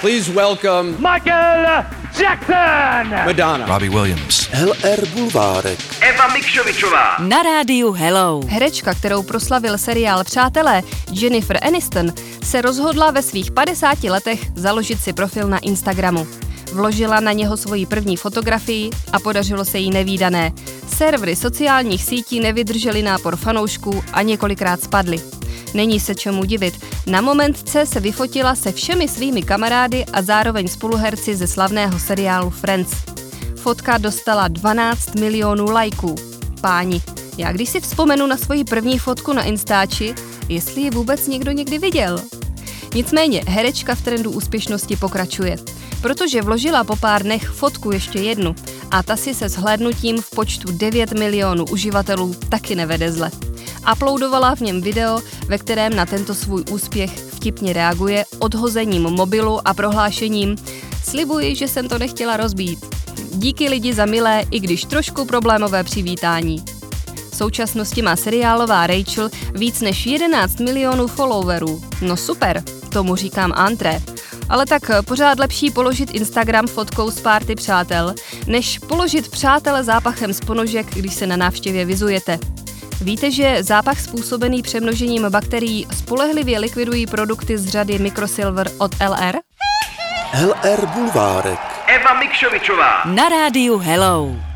Please welcome Michael Jackson! Madonna. Robbie Williams. LR Bulvárek. Eva Mikšovičová. Na rádiu Hello. Herečka, kterou proslavil seriál Přátelé, Jennifer Aniston, se rozhodla ve svých 50 letech založit si profil na Instagramu. Vložila na něho svoji první fotografii a podařilo se jí nevýdané. Servery sociálních sítí nevydržely nápor fanoušků a několikrát spadly. Není se čemu divit. Na momentce se vyfotila se všemi svými kamarády a zároveň spoluherci ze slavného seriálu Friends. Fotka dostala 12 milionů lajků. Páni, já když si vzpomenu na svoji první fotku na Instači, jestli ji vůbec někdo někdy viděl. Nicméně herečka v trendu úspěšnosti pokračuje, protože vložila po pár dnech fotku ještě jednu a ta si se shlédnutím v počtu 9 milionů uživatelů taky nevede zle. Uploadovala v něm video, ve kterém na tento svůj úspěch vtipně reaguje odhozením mobilu a prohlášením Slibuji, že jsem to nechtěla rozbít. Díky lidi za milé, i když trošku problémové přivítání. V současnosti má seriálová Rachel víc než 11 milionů followerů. No super, tomu říkám antré. Ale tak pořád lepší položit Instagram fotkou z párty přátel, než položit přátele zápachem z ponožek, když se na návštěvě vizujete. Víte, že zápach způsobený přemnožením bakterií spolehlivě likvidují produkty z řady Microsilver od LR? LR Bulvárek. Eva Mikšovičová. Na rádiu Hello.